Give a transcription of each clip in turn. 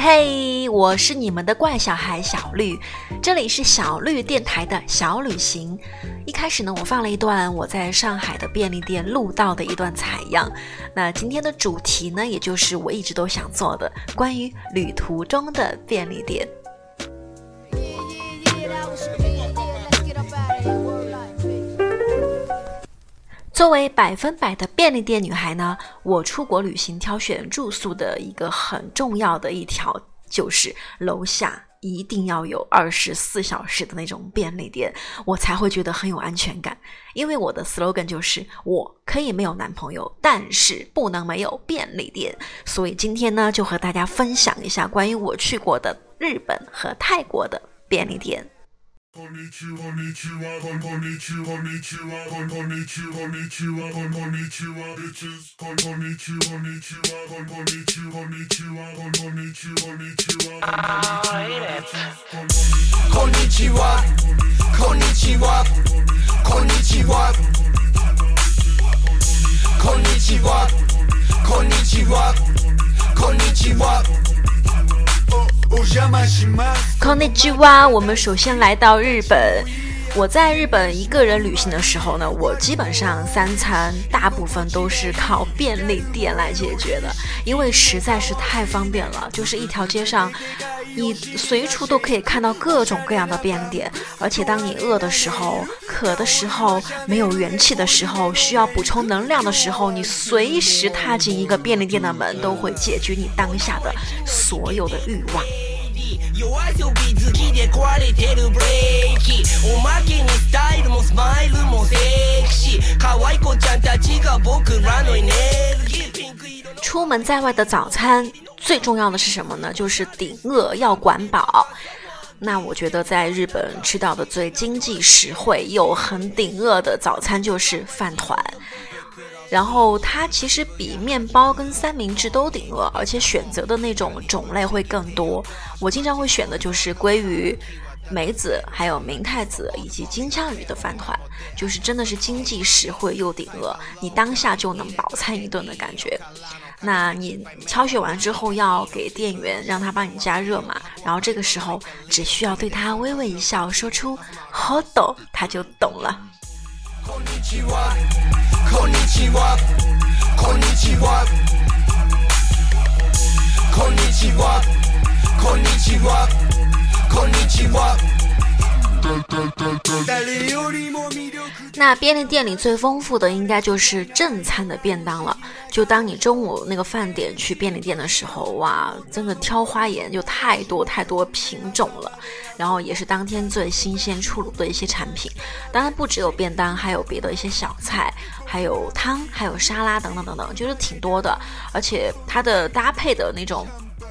嘿，我是你们的怪小孩小绿，这里是小绿电台的小旅行。一开始呢，我放了一段我在上海的便利店录到的一段采样。那今天的主题呢，也就是我一直都想做的关于旅途中的便利店。作为百分百的便利店女孩呢，我出国旅行挑选住宿的一个很重要的一条就是楼下一定要有二十四小时的那种便利店，我才会觉得很有安全感。因为我的 slogan 就是我可以没有男朋友，但是不能没有便利店。所以今天呢，就和大家分享一下关于我去过的日本和泰国的便利店。Konnichiwa, konnichiwa, konnichiwa, konnichiwa, konnichiwa, konnichiwa. 靠那句话我们首先来到日本我在日本一个人旅行的时候呢我基本上三餐大部分都是靠便利店来解决的。因为实在是太方便了就是一条街上你随处都可以看到各种各样的便利店而且当你饿的时候渴的时候没有元气的时候需要补充能量的时候你随时踏进一个便利店的门都会解决你当下的所有的欲望。出门在外的早餐最重要的是什么呢就是顶饿要管饱那我觉得在日本吃到的最经济实惠又很顶饿的早餐就是饭团出门在外的早餐最重要的是什么呢？就是顶饿要管饱。那我觉得在日本吃到的最经济实惠又很顶饿的早餐就是饭团。然后它其实比面包跟三明治都顶饿，而且选择的那种种类会更多。我经常会选的就是鲑鱼、梅子，还有明太子以及金枪鱼的饭团，就是真的是经济实惠又顶饿，你当下就能饱餐一顿的感觉。那你挑选完之后要给店员让他帮你加热嘛，然后这个时候只需要对他微微一笑，说出 “hot”，他就懂了。こんにちは。こんにちは。こんにちは。こんにちは。こんにちは。那便利店里最丰富的应该就是正餐的便当了。就当你中午那个饭点去便利店的时候，哇，真的挑花眼，就太多太多品种了。然后也是当天最新鲜出炉的一些产品。当然不只有便当，还有别的一些小菜，还有汤，还有沙拉等等等等，就是挺多的。而且它的搭配的那种。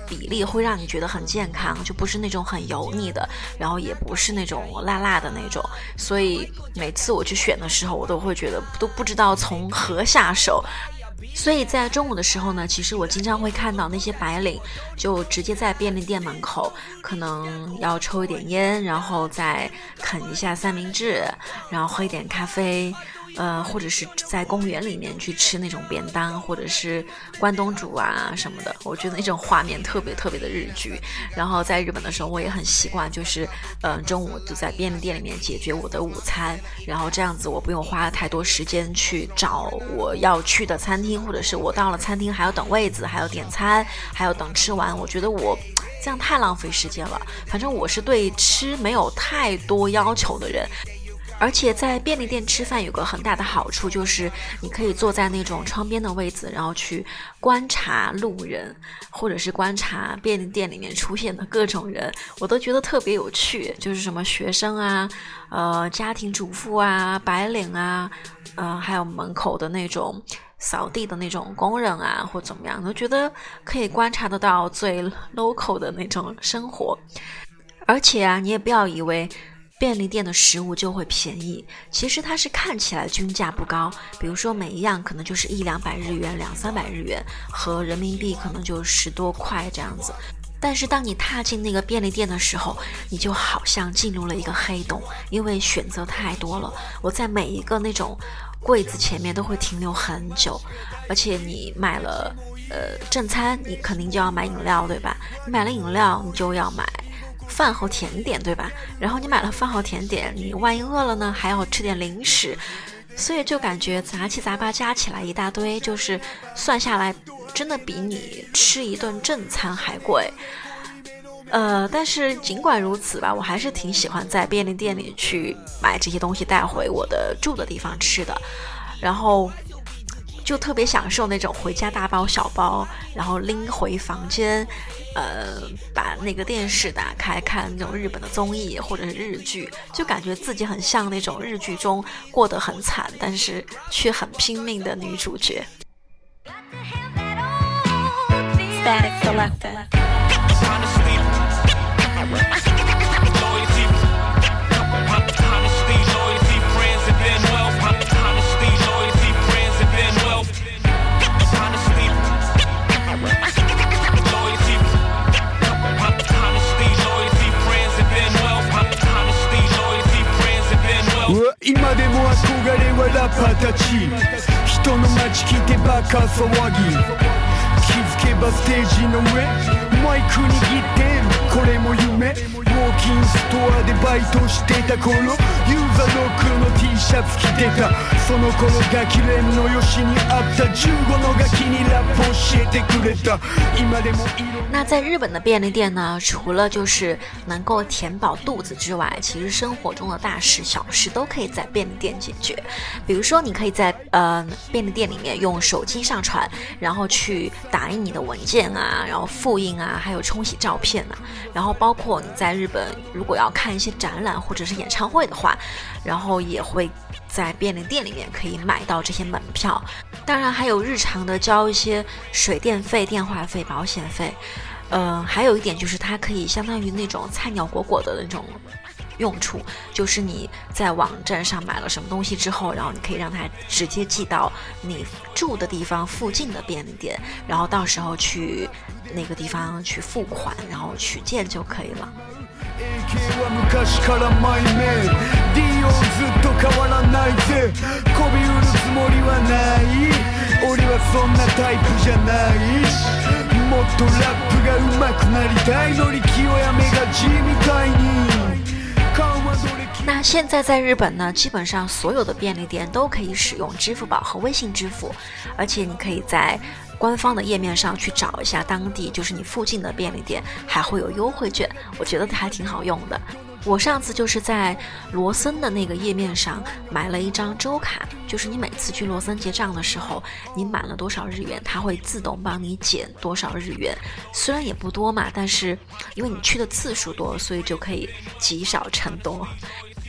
比例会让你觉得很健康，就不是那种很油腻的，然后也不是那种辣辣的那种，所以每次我去选的时候，我都会觉得都不知道从何下手。所以在中午的时候呢，其实我经常会看到那些白领就直接在便利店门口，可能要抽一点烟，然后再啃一下三明治，然后喝一点咖啡。呃，或者是在公园里面去吃那种便当，或者是关东煮啊什么的，我觉得那种画面特别特别的日剧。然后在日本的时候，我也很习惯，就是嗯，中午就在便利店里面解决我的午餐，然后这样子我不用花太多时间去找我要去的餐厅，或者是我到了餐厅还要等位子，还要点餐，还要等吃完，我觉得我这样太浪费时间了。反正我是对吃没有太多要求的人。而且在便利店吃饭有个很大的好处，就是你可以坐在那种窗边的位子，然后去观察路人，或者是观察便利店里面出现的各种人，我都觉得特别有趣。就是什么学生啊，呃，家庭主妇啊，白领啊，呃，还有门口的那种扫地的那种工人啊，或怎么样，都觉得可以观察得到最 local 的那种生活。而且啊，你也不要以为。便利店的食物就会便宜。其实它是看起来均价不高，比如说每一样可能就是一两百日元、两三百日元，和人民币可能就十多块这样子。但是当你踏进那个便利店的时候，你就好像进入了一个黑洞，因为选择太多了。我在每一个那种柜子前面都会停留很久，而且你买了呃正餐，你肯定就要买饮料，对吧？你买了饮料，你就要买饭后甜点，对吧？然后你买了饭后甜点，你万一饿了呢，还要吃点零食，所以就感觉杂七杂八加起来一大堆，就是算下来。真的比你吃一顿正餐还贵，呃，但是尽管如此吧，我还是挺喜欢在便利店里去买这些东西带回我的住的地方吃的，然后就特别享受那种回家大包小包，然后拎回房间，呃，把那个电视打开看那种日本的综艺或者是日剧，就感觉自己很像那种日剧中过得很惨，但是却很拼命的女主角。今でも憧れはラッパーたち。人の街来てバカ騒ぎ。気づけばステージの上マイク握ってる。これも夢。那在日本的便利店呢？除了就是能够填饱肚子之外，其实生活中的大事小事都可以在便利店解决。比如说，你可以在呃便利店里面用手机上传，然后去打印你的文件啊，然后复印啊，还有冲洗照片啊，然后包括你在日本。如果要看一些展览或者是演唱会的话，然后也会在便利店里面可以买到这些门票。当然还有日常的交一些水电费、电话费、保险费。嗯，还有一点就是它可以相当于那种菜鸟裹裹的那种用处，就是你在网站上买了什么东西之后，然后你可以让它直接寄到你住的地方附近的便利店，然后到时候去那个地方去付款，然后取件就可以了。AK は昔からマイメイ。D をずっと変わらないぜ。こびうるつもりはない。俺はそんなタイプじゃない。もっとラップが上手くなりたい。のに清やめが G みたいに。那现在在日本呢，基本上所有的便利店都可以使用支付宝和微信支付，而且你可以在官方的页面上去找一下当地，就是你附近的便利店，还会有优惠券，我觉得还挺好用的。我上次就是在罗森的那个页面上买了一张周卡，就是你每次去罗森结账的时候，你满了多少日元，它会自动帮你减多少日元。虽然也不多嘛，但是因为你去的次数多，所以就可以积少成多。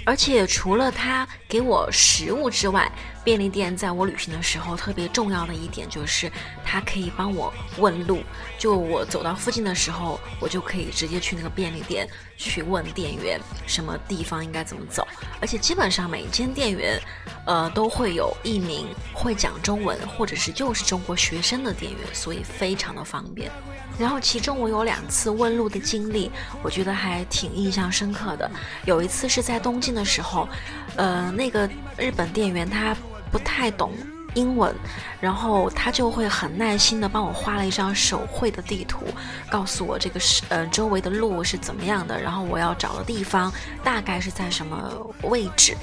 而且除了它给我食物之外，便利店在我旅行的时候特别重要的一点就是，它可以帮我问路。就我走到附近的时候，我就可以直接去那个便利店去问店员什么地方应该怎么走。而且基本上每一间店员，呃，都会有一名会讲中文或者是就是中国学生的店员，所以非常的方便。然后其中我有两次问路的经历，我觉得还挺印象深刻的。有一次是在东京的时候，呃，那个日本店员他不太懂英文，然后他就会很耐心的帮我画了一张手绘的地图，告诉我这个是呃周围的路是怎么样的，然后我要找的地方大概是在什么位置。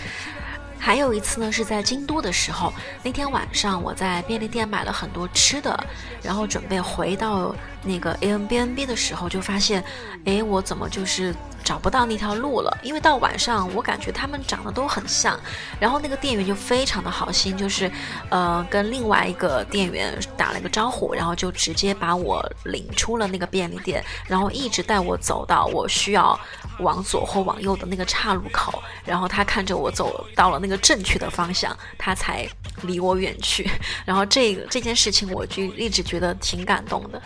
还有一次呢，是在京都的时候，那天晚上我在便利店买了很多吃的，然后准备回到那个 A M B N B 的时候，就发现，哎，我怎么就是。找不到那条路了，因为到晚上我感觉他们长得都很像，然后那个店员就非常的好心，就是，呃，跟另外一个店员打了个招呼，然后就直接把我领出了那个便利店，然后一直带我走到我需要往左或往右的那个岔路口，然后他看着我走到了那个正确的方向，他才离我远去，然后这个这件事情我就一直觉得挺感动的。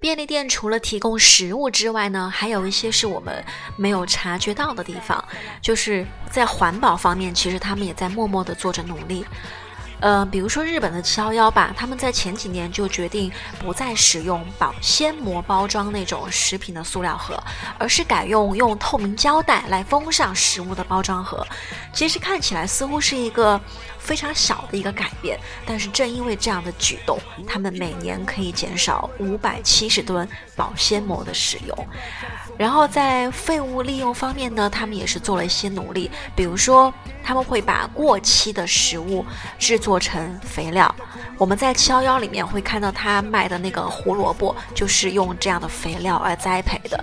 便利店除了提供食物之外呢，还有一些是我们没有察觉到的地方，就是在环保方面，其实他们也在默默的做着努力。呃，比如说日本的七幺幺吧，他们在前几年就决定不再使用保鲜膜包装那种食品的塑料盒，而是改用用透明胶带来封上食物的包装盒。其实看起来似乎是一个非常小的一个改变，但是正因为这样的举动，他们每年可以减少五百七十吨保鲜膜的使用。然后在废物利用方面呢，他们也是做了一些努力，比如说他们会把过期的食物制作成肥料。我们在七幺幺里面会看到他卖的那个胡萝卜，就是用这样的肥料而栽培的。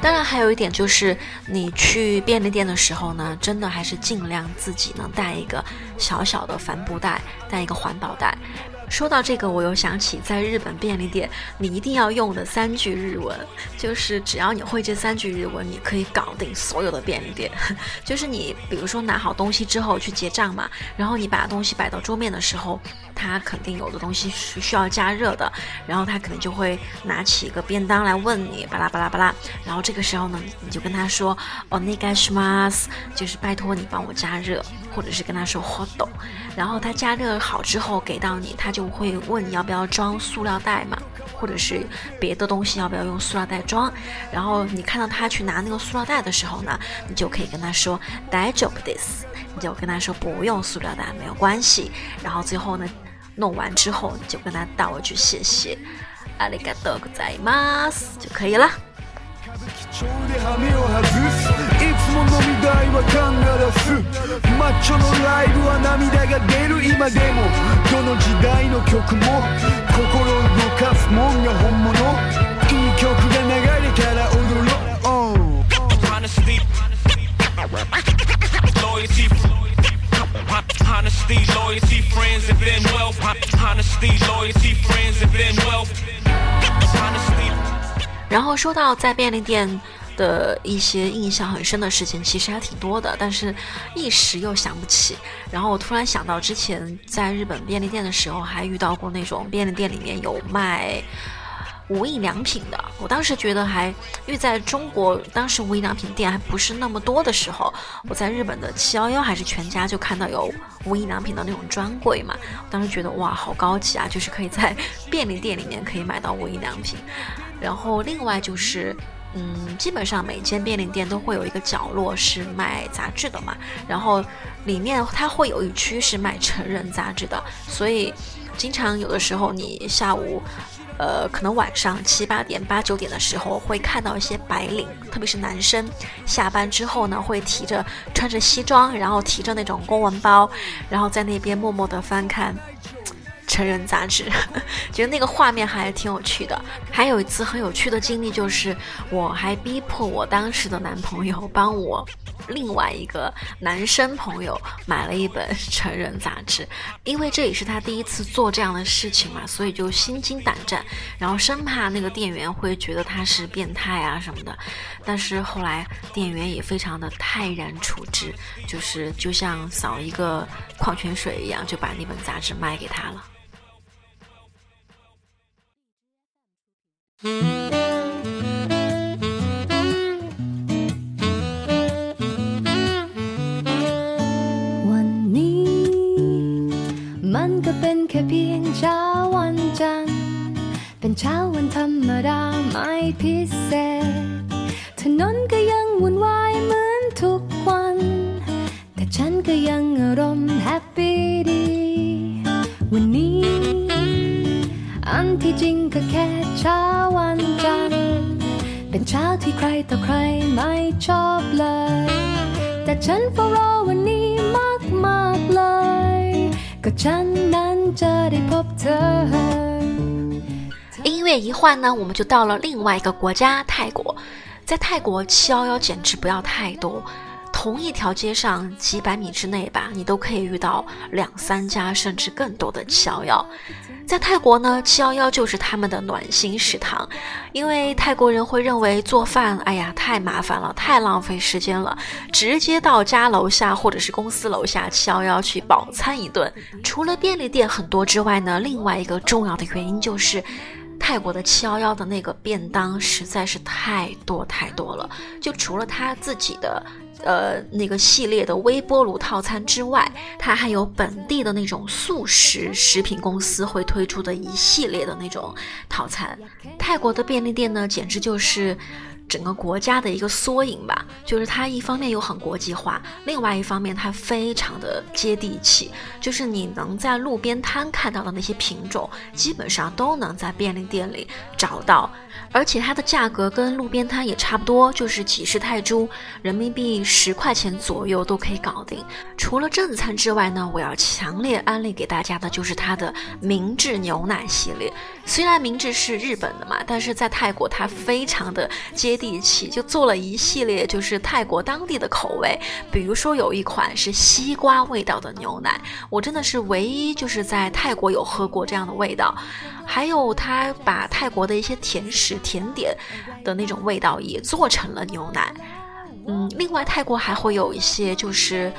当然，还有一点就是，你去便利店的时候呢，真的还是尽量自己能带一个小小的帆布袋，带一个环保袋。说到这个，我又想起在日本便利店，你一定要用的三句日文，就是只要你会这三句日文，你可以搞定所有的便利店。就是你比如说拿好东西之后去结账嘛，然后你把东西摆到桌面的时候，他肯定有的东西是需要加热的，然后他可能就会拿起一个便当来问你，巴拉巴拉巴拉，然后这个时候呢，你就跟他说，哦，那个什么，就是拜托你帮我加热，或者是跟他说 hot，然后他加热好之后给到你，他就。会问你要不要装塑料袋嘛，或者是别的东西要不要用塑料袋装？然后你看到他去拿那个塑料袋的时候呢，你就可以跟他说 “daijou this”，你就跟他说不用塑料袋没有关系。然后最后呢，弄完之后你就跟他道一句谢谢，ありがとうございます就可以了。 貴重で羽を外すいつも飲み代は缶が出すマッチョのライブは涙が出る今でもどの時代の曲も心動かすもんが本物いい曲が流れたら踊ろう Honesty Loyalty Honesty, loyalty, friends, and then wealth. Honesty, loyalty, friends, and then wealth. 然后说到在便利店的一些印象很深的事情，其实还挺多的，但是一时又想不起。然后我突然想到，之前在日本便利店的时候，还遇到过那种便利店里面有卖无印良品的。我当时觉得还，因为在中国当时无印良品店还不是那么多的时候，我在日本的七幺幺还是全家就看到有无印良品的那种专柜嘛。当时觉得哇，好高级啊，就是可以在便利店里面可以买到无印良品。然后另外就是，嗯，基本上每间便利店都会有一个角落是卖杂志的嘛，然后里面它会有一区是卖成人杂志的，所以经常有的时候你下午，呃，可能晚上七八点、八九点的时候会看到一些白领，特别是男生，下班之后呢会提着穿着西装，然后提着那种公文包，然后在那边默默地翻看。成人杂志，觉得那个画面还挺有趣的。还有一次很有趣的经历，就是我还逼迫我当时的男朋友帮我另外一个男生朋友买了一本成人杂志，因为这也是他第一次做这样的事情嘛，所以就心惊胆战，然后生怕那个店员会觉得他是变态啊什么的。但是后来店员也非常的泰然处之，就是就像扫一个矿泉水一样，就把那本杂志卖给他了。วั ฉันเฝ้ารอวันนี้มากมากเลย ก็ฉันนั้นจะได้พบเธอ音乐一换呢，我们就到了另外一个国家泰国。在泰国，七幺幺简直不要太多。 同一条街上几百米之内吧，你都可以遇到两三家甚至更多的七幺幺。在泰国呢，七幺幺就是他们的暖心食堂，因为泰国人会认为做饭，哎呀，太麻烦了，太浪费时间了，直接到家楼下或者是公司楼下七幺幺去饱餐一顿。除了便利店很多之外呢，另外一个重要的原因就是，泰国的七幺幺的那个便当实在是太多太多了，就除了他自己的。呃，那个系列的微波炉套餐之外，它还有本地的那种速食食品公司会推出的一系列的那种套餐。泰国的便利店呢，简直就是整个国家的一个缩影吧。就是它一方面又很国际化，另外一方面它非常的接地气。就是你能在路边摊看到的那些品种，基本上都能在便利店里找到。而且它的价格跟路边摊也差不多，就是几十泰铢，人民币十块钱左右都可以搞定。除了正餐之外呢，我要强烈安利给大家的就是它的明治牛奶系列。虽然明治是日本的嘛，但是在泰国它非常的接地气，就做了一系列就是泰国当地的口味。比如说有一款是西瓜味道的牛奶，我真的是唯一就是在泰国有喝过这样的味道。还有他把泰国的一些甜食。甜点的那种味道也做成了牛奶，嗯，另外泰国还会有一些就是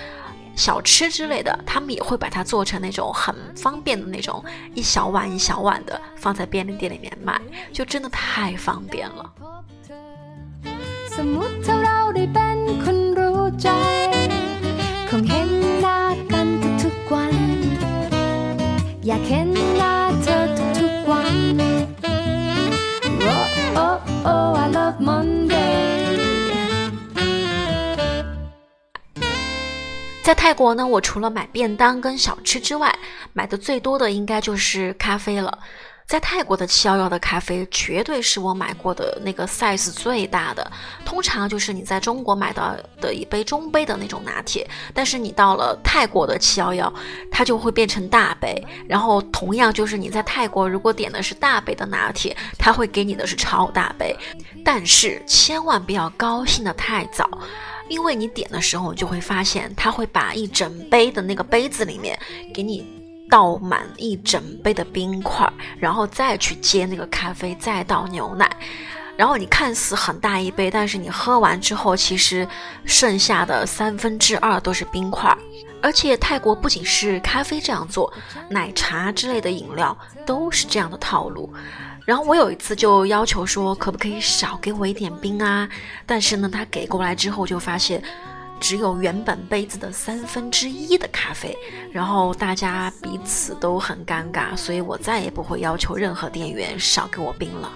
小吃之类的，他们也会把它做成那种很方便的那种一小碗一小碗的放在便利店里面卖，就真的太方便了。在泰国呢，我除了买便当跟小吃之外，买的最多的应该就是咖啡了。在泰国的七幺幺的咖啡绝对是我买过的那个 size 最大的，通常就是你在中国买到的一杯中杯的那种拿铁，但是你到了泰国的七幺幺，它就会变成大杯。然后同样就是你在泰国如果点的是大杯的拿铁，它会给你的是超大杯。但是千万不要高兴的太早，因为你点的时候你就会发现，它会把一整杯的那个杯子里面给你。倒满一整杯的冰块，然后再去接那个咖啡，再倒牛奶，然后你看似很大一杯，但是你喝完之后，其实剩下的三分之二都是冰块。而且泰国不仅是咖啡这样做，奶茶之类的饮料都是这样的套路。然后我有一次就要求说，可不可以少给我一点冰啊？但是呢，他给过来之后就发现。只有原本杯子的三分之一的咖啡，然后大家彼此都很尴尬，所以我再也不会要求任何店员少给我冰了。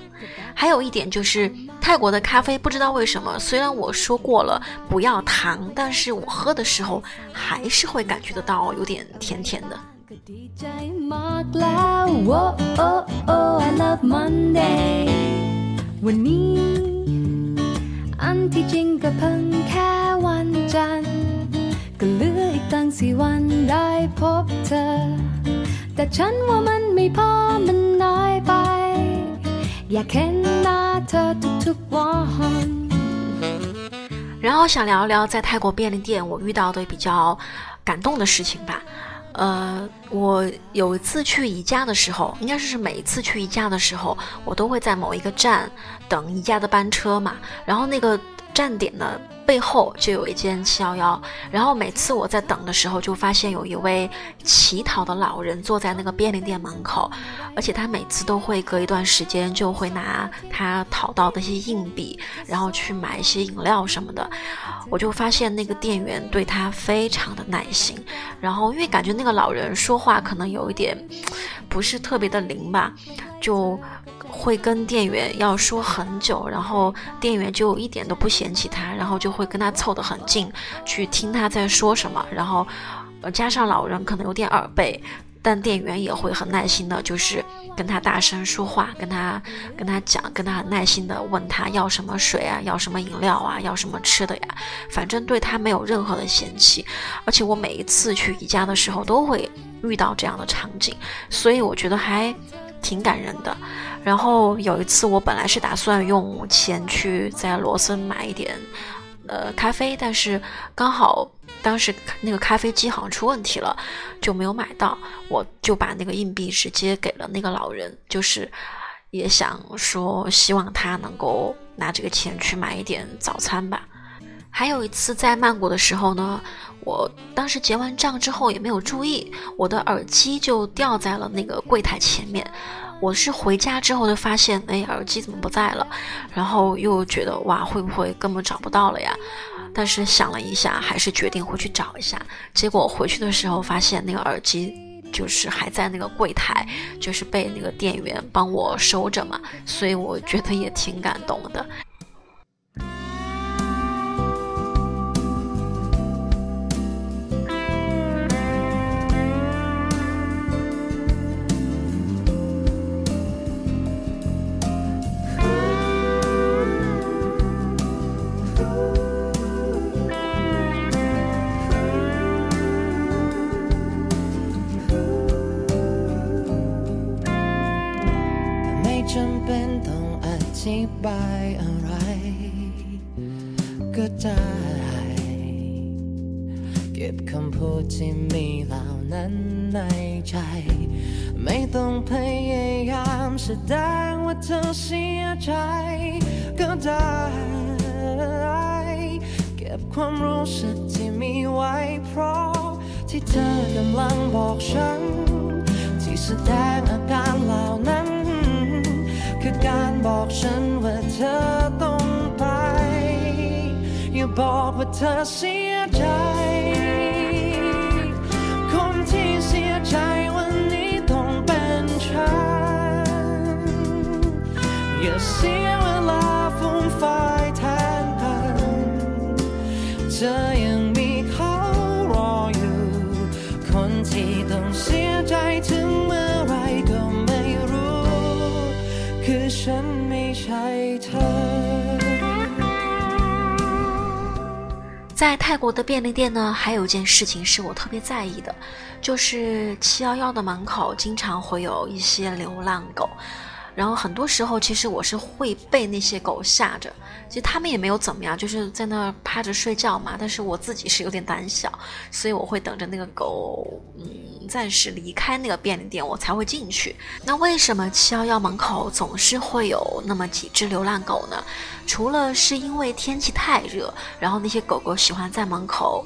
还有一点就是，泰国的咖啡不知道为什么，虽然我说过了不要糖，但是我喝的时候还是会感觉得到有点甜甜的。然后想聊聊在泰国便利店我遇到的比较感动的事情吧。呃，我有一次去宜家的时候，应该是是每一次去宜家的时候，我都会在某一个站等宜家的班车嘛。然后那个站点呢。背后就有一间七幺幺，然后每次我在等的时候，就发现有一位乞讨的老人坐在那个便利店门口，而且他每次都会隔一段时间就会拿他讨到的一些硬币，然后去买一些饮料什么的。我就发现那个店员对他非常的耐心，然后因为感觉那个老人说话可能有一点不是特别的灵吧，就。会跟店员要说很久，然后店员就一点都不嫌弃他，然后就会跟他凑得很近，去听他在说什么。然后，呃，加上老人可能有点耳背，但店员也会很耐心的，就是跟他大声说话，跟他跟他讲，跟他很耐心的问他要什么水啊，要什么饮料啊，要什么吃的呀，反正对他没有任何的嫌弃。而且我每一次去宜家的时候都会遇到这样的场景，所以我觉得还。挺感人的。然后有一次，我本来是打算用钱去在罗森买一点呃咖啡，但是刚好当时那个咖啡机好像出问题了，就没有买到。我就把那个硬币直接给了那个老人，就是也想说希望他能够拿这个钱去买一点早餐吧。还有一次在曼谷的时候呢，我当时结完账之后也没有注意，我的耳机就掉在了那个柜台前面。我是回家之后就发现，哎，耳机怎么不在了？然后又觉得哇，会不会根本找不到了呀？但是想了一下，还是决定回去找一下。结果回去的时候发现那个耳机就是还在那个柜台，就是被那个店员帮我收着嘛，所以我觉得也挺感动的。 จำเป็นต้องอธิบายอะไร ก็ได้ เก็บคำพูดที่มีเหล่านั้นในใจ ไม่ต้องพยายามแสดงว่าเธอเสียใจ ก็ได้ เก็บความรู้สึกที่มีไว้เพราะ ที่เธอกำลังบอกฉัน ที่แสดงอาการเหล่านั้น คือการบอกฉันว่าเธอต้องไป อย่าบอกว่าเธอเสียใจ คนที่เสียใจวันนี้ต้องเป็นฉัน อย่าเสียเวลาฟุ้งไฟแทนกันเธอ 在泰国的便利店呢，还有件事情是我特别在意的，就是七幺幺的门口经常会有一些流浪狗。然后很多时候其实我是会被那些狗吓着，其实他们也没有怎么样，就是在那儿趴着睡觉嘛，但是我自己是有点胆小，所以我会等着那个狗，嗯，暂时离开那个便利店，我才会进去。那为什么七幺幺门口总是会有那么几只流浪狗呢？除了是因为天气太热，然后那些狗狗喜欢在门口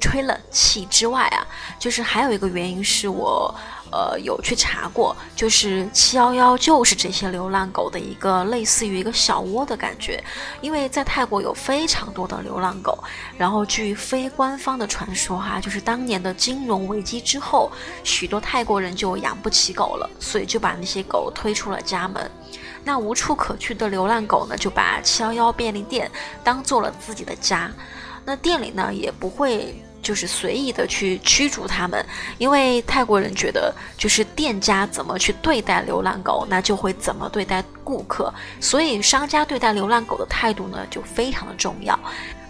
吹冷气之外啊，就是还有一个原因是我呃有去查过，就是七幺幺就是这些流浪狗的一个类似于一个小窝的感觉，因为在泰国有非常多的流浪狗，然后据非官方的传说哈、就是当年的金融危机之后，许多泰国人就养不起狗了，所以就把那些狗推出了家门。那无处可去的流浪狗呢，就把七幺幺便利店当做了自己的家。那店里呢，也不会就是随意的去驱逐他们，因为泰国人觉得，就是店家怎么去对待流浪狗，那就会怎么对待顾客。所以商家对待流浪狗的态度呢，就非常的重要。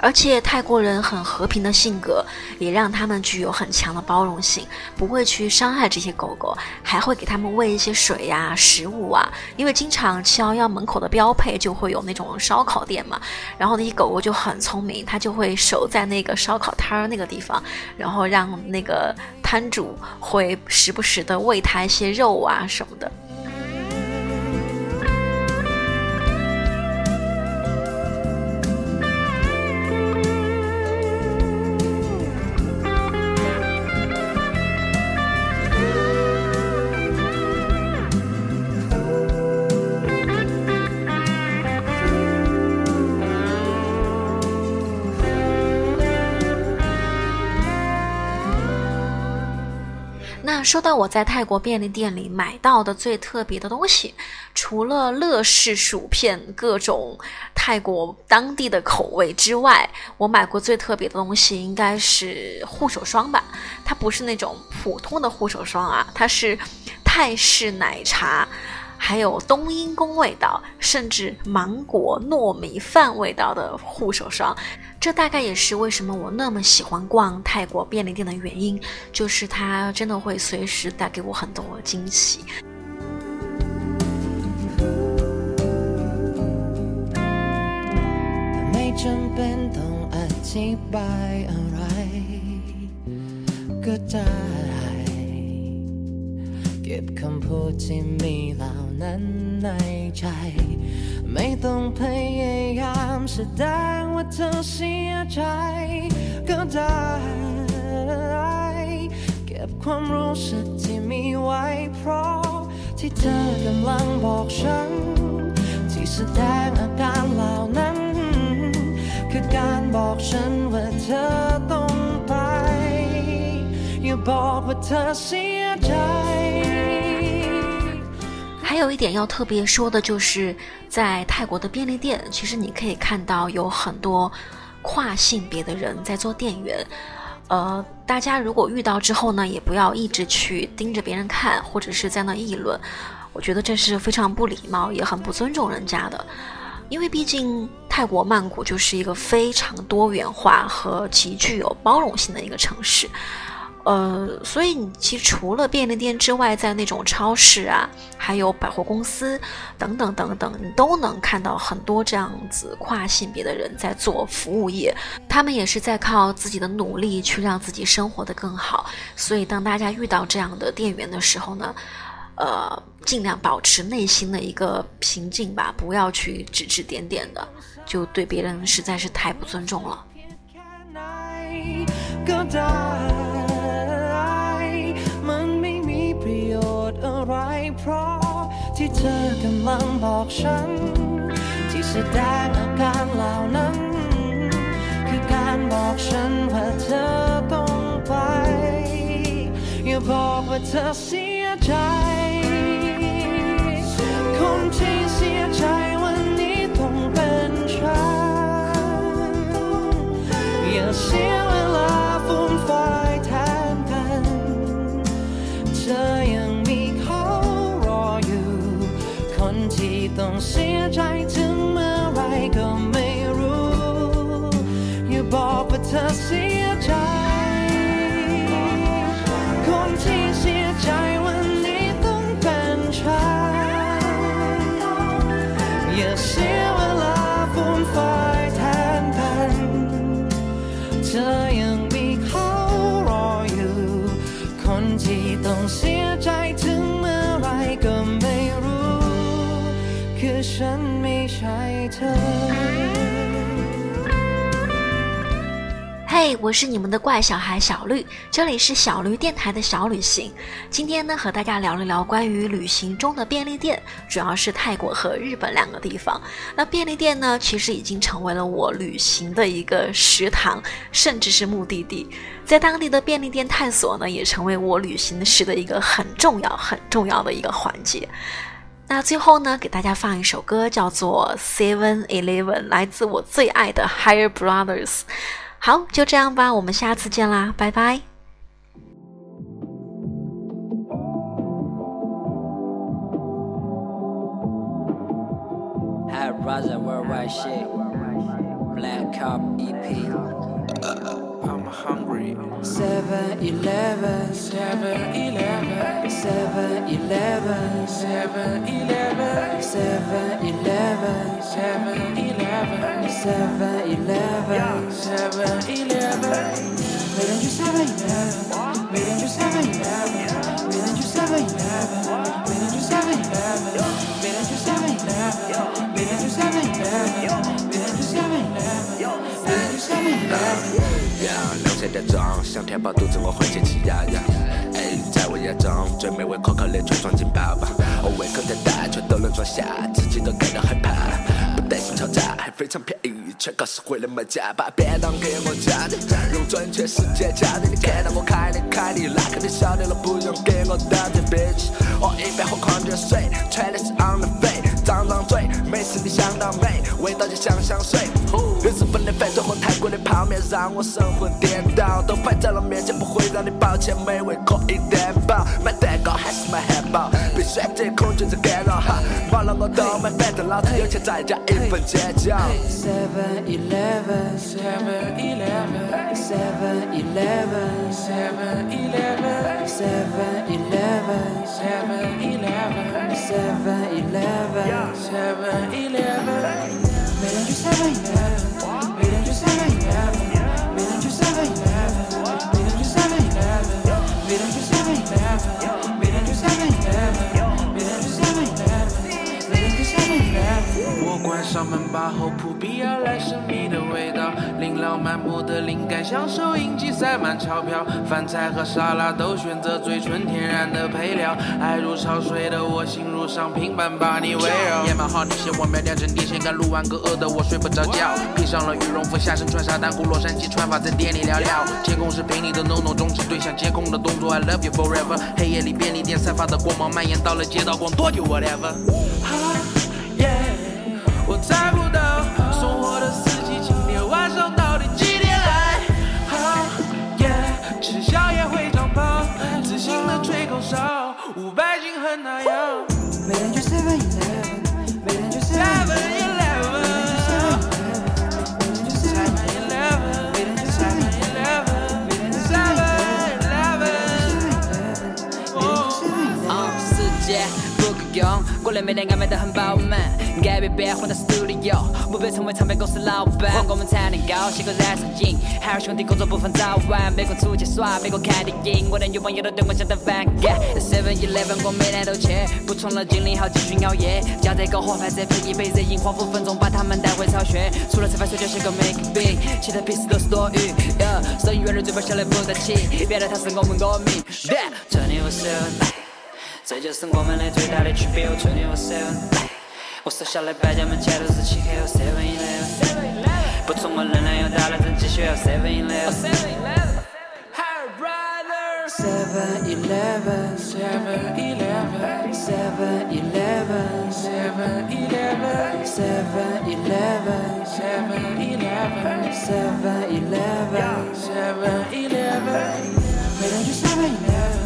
而且泰国人很和平的性格，也让他们具有很强的包容性，不会去伤害这些狗狗，还会给他们喂一些水呀、食物啊。因为经常七幺幺门口的标配就会有那种烧烤店嘛，然后那些狗狗就很聪明，它就会守在那个烧烤摊儿那个地方，然后让那个摊主会时不时的喂它一些肉啊什么的。说到我在泰国便利店里买到的最特别的东西，除了乐事薯片各种泰国当地的口味之外，我买过最特别的东西应该是护手霜吧。它不是那种普通的护手霜啊，它是泰式奶茶。还有冬阴功味道，甚至芒果糯米饭味道的护手霜，这大概也是为什么我那么喜欢逛泰国便利店的原因，就是它真的会随时带给我很多惊喜。ไม่จำเป็นต้องอ ธิบายอะไร ก็ได้ เก็บคำพูดที่มีเหล่านั้นในใจ ไม่ต้องพยายามแสดงว่าเธอเสียใจ ก็ได้ เก็บความรู้สึกที่มีไว้เพราะ ที่เธอกำลังบอกฉัน ที่แสดงอาการเหล่านั้น คือการบอกฉันว่าเธอต้องไป อย่าบอกว่าเธอเสียใจ。 还有一点要特别说的，就是在泰国的便利店，其实你可以看到有很多跨性别的人在做店员。呃，大家如果遇到之后呢，也不要一直去盯着别人看，或者是在那议论。我觉得这是非常不礼貌，也很不尊重人家的。因为毕竟泰国曼谷就是一个非常多元化和极具有包容性的一个城市。呃，所以你其实除了便利店之外，在那种超市啊，还有百货公司等等等等，你都能看到很多这样子跨性别的人在做服务业，他们也是在靠自己的努力去让自己生活的更好。所以当大家遇到这样的店员的时候呢，呃，尽量保持内心的一个平静吧，不要去指指点点的，就对别人实在是太不尊重了。ำลังบอกฉัน ที่แสดงอาการเหล่านั้น คือการบอกฉันว่าเธอต้องไป อย่าบอกว่าเธอเสียใจ คนที่เสียใจวันนี้ต้องเป็นฉัน อย่าเสียเวลาฟูม 嘿我是你们的怪小孩小绿，这里是小绿电台的小旅行。今天呢，和大家聊一聊关于旅行中的便利店，主要是泰国和日本两个地方。那便利店呢，其实已经成为了我旅行的一个食堂，甚至是目的地。在当地的便利店探索呢，也成为我旅行时的一个很重要、很重要的一个环节。那最后呢，给大家放一首歌，叫做《Seven Eleven》，来自我最爱的 Higher Brothers。好，就这样吧，我们下次见啦，拜拜。High Raza Worldwide Shit. Black Cup EP. I'm hungry. 7 Eleven, 7 Eleven, 7 Eleven, 7 Eleven, 7 Eleven, 7 Eleven, 7 Eleven, 7 Eleven. Made into 7 Eleven, made into 7 Eleven, made into 7 Eleven, made into 7 Eleven, made into 7 Eleven, made into 7 Eleven, made into 7 Eleven, made into 7 Eleven. 呀，两三点钟，想填饱肚子，我会解气呀呀。哎，在我眼中，最美味可口的全装进包包。我胃口再大，全都能装下，自己都感到害怕。不担心吵架，还非常便宜，全靠实惠的卖家。把便当给我加点，用准确时间加点。你看到我开的凯迪拉克，你晓得了，不用给我打点 bitch。我一边喝矿泉水，穿的是 on the way，张张嘴，美食你想到美，味道就像香水。日本的饭团和泰国的泡面让我神魂颠倒，都摆在了面前，不会让你抱歉，美味可以担保。买蛋糕还是买汉堡，被选择恐惧这干扰哈。了我都买，反正老子有钱，再加一份尖叫。Seven Eleven, Seven Eleven, Seven Eleven, Seven Eleven, Seven Eleven, Seven Eleven, Seven Eleven, Seven Eleven. Made into Seven Eleven, made into Seven Eleven, 关上门吧后扑鼻而来神秘的味道，琳琅满目的灵感像收音机塞满钞票，饭菜和沙拉都选择最纯天然的配料，爱如潮水的我心如上平板把你围绕。夜蛮好，你写我秒两针电线杆，录完歌饿得我睡不着觉，披上了羽绒服，下身穿沙滩裤，洛杉矶穿法在店里聊聊。监控是陪你的 no no 中止对象，监控的动作 I love you forever。黑夜里便利店散发的光芒蔓延到了街道光多久 whatever。我猜不到送货的司机今天晚上到底几点来。吃宵夜会长胖，自信的吹口哨，五百斤很那样。每天去 Seven Eleven，每天去 Seven Seven Eleven，Eleven，每天去 Seven Eleven，每天去 Seven Eleven，每天去 Seven Eleven。啊，世界不够用，过来每天安排得很饱满，改变变换到 studio，不被成为唱片公司老板，我们才能高兴和燃上瘾。还有兄弟工作不分早晚，美国出去耍，美国看电影，我的女朋友都对我相当反感。Seven Eleven 我每天都去，补充了精力好继续熬夜，加这个盒饭再配一杯热饮，花五分钟把他们带回巢穴。除了吃饭睡觉写个 make beat，其他屁事都是多余。Yeah，生意远的嘴巴小的不得起，原来他是我们歌迷。Yeah，这里我 seven。这就是我们的最大的区别。我吹牛 seven，我收下的百家门前都是漆黑和 Seven Eleven，补充我能量又大了真继续要 seven eleven。Seven Eleven Seven Eleven，Seven Eleven Seven Eleven，Seven Eleven Seven Eleven，Seven Eleven Seven Eleven。每天去 Seven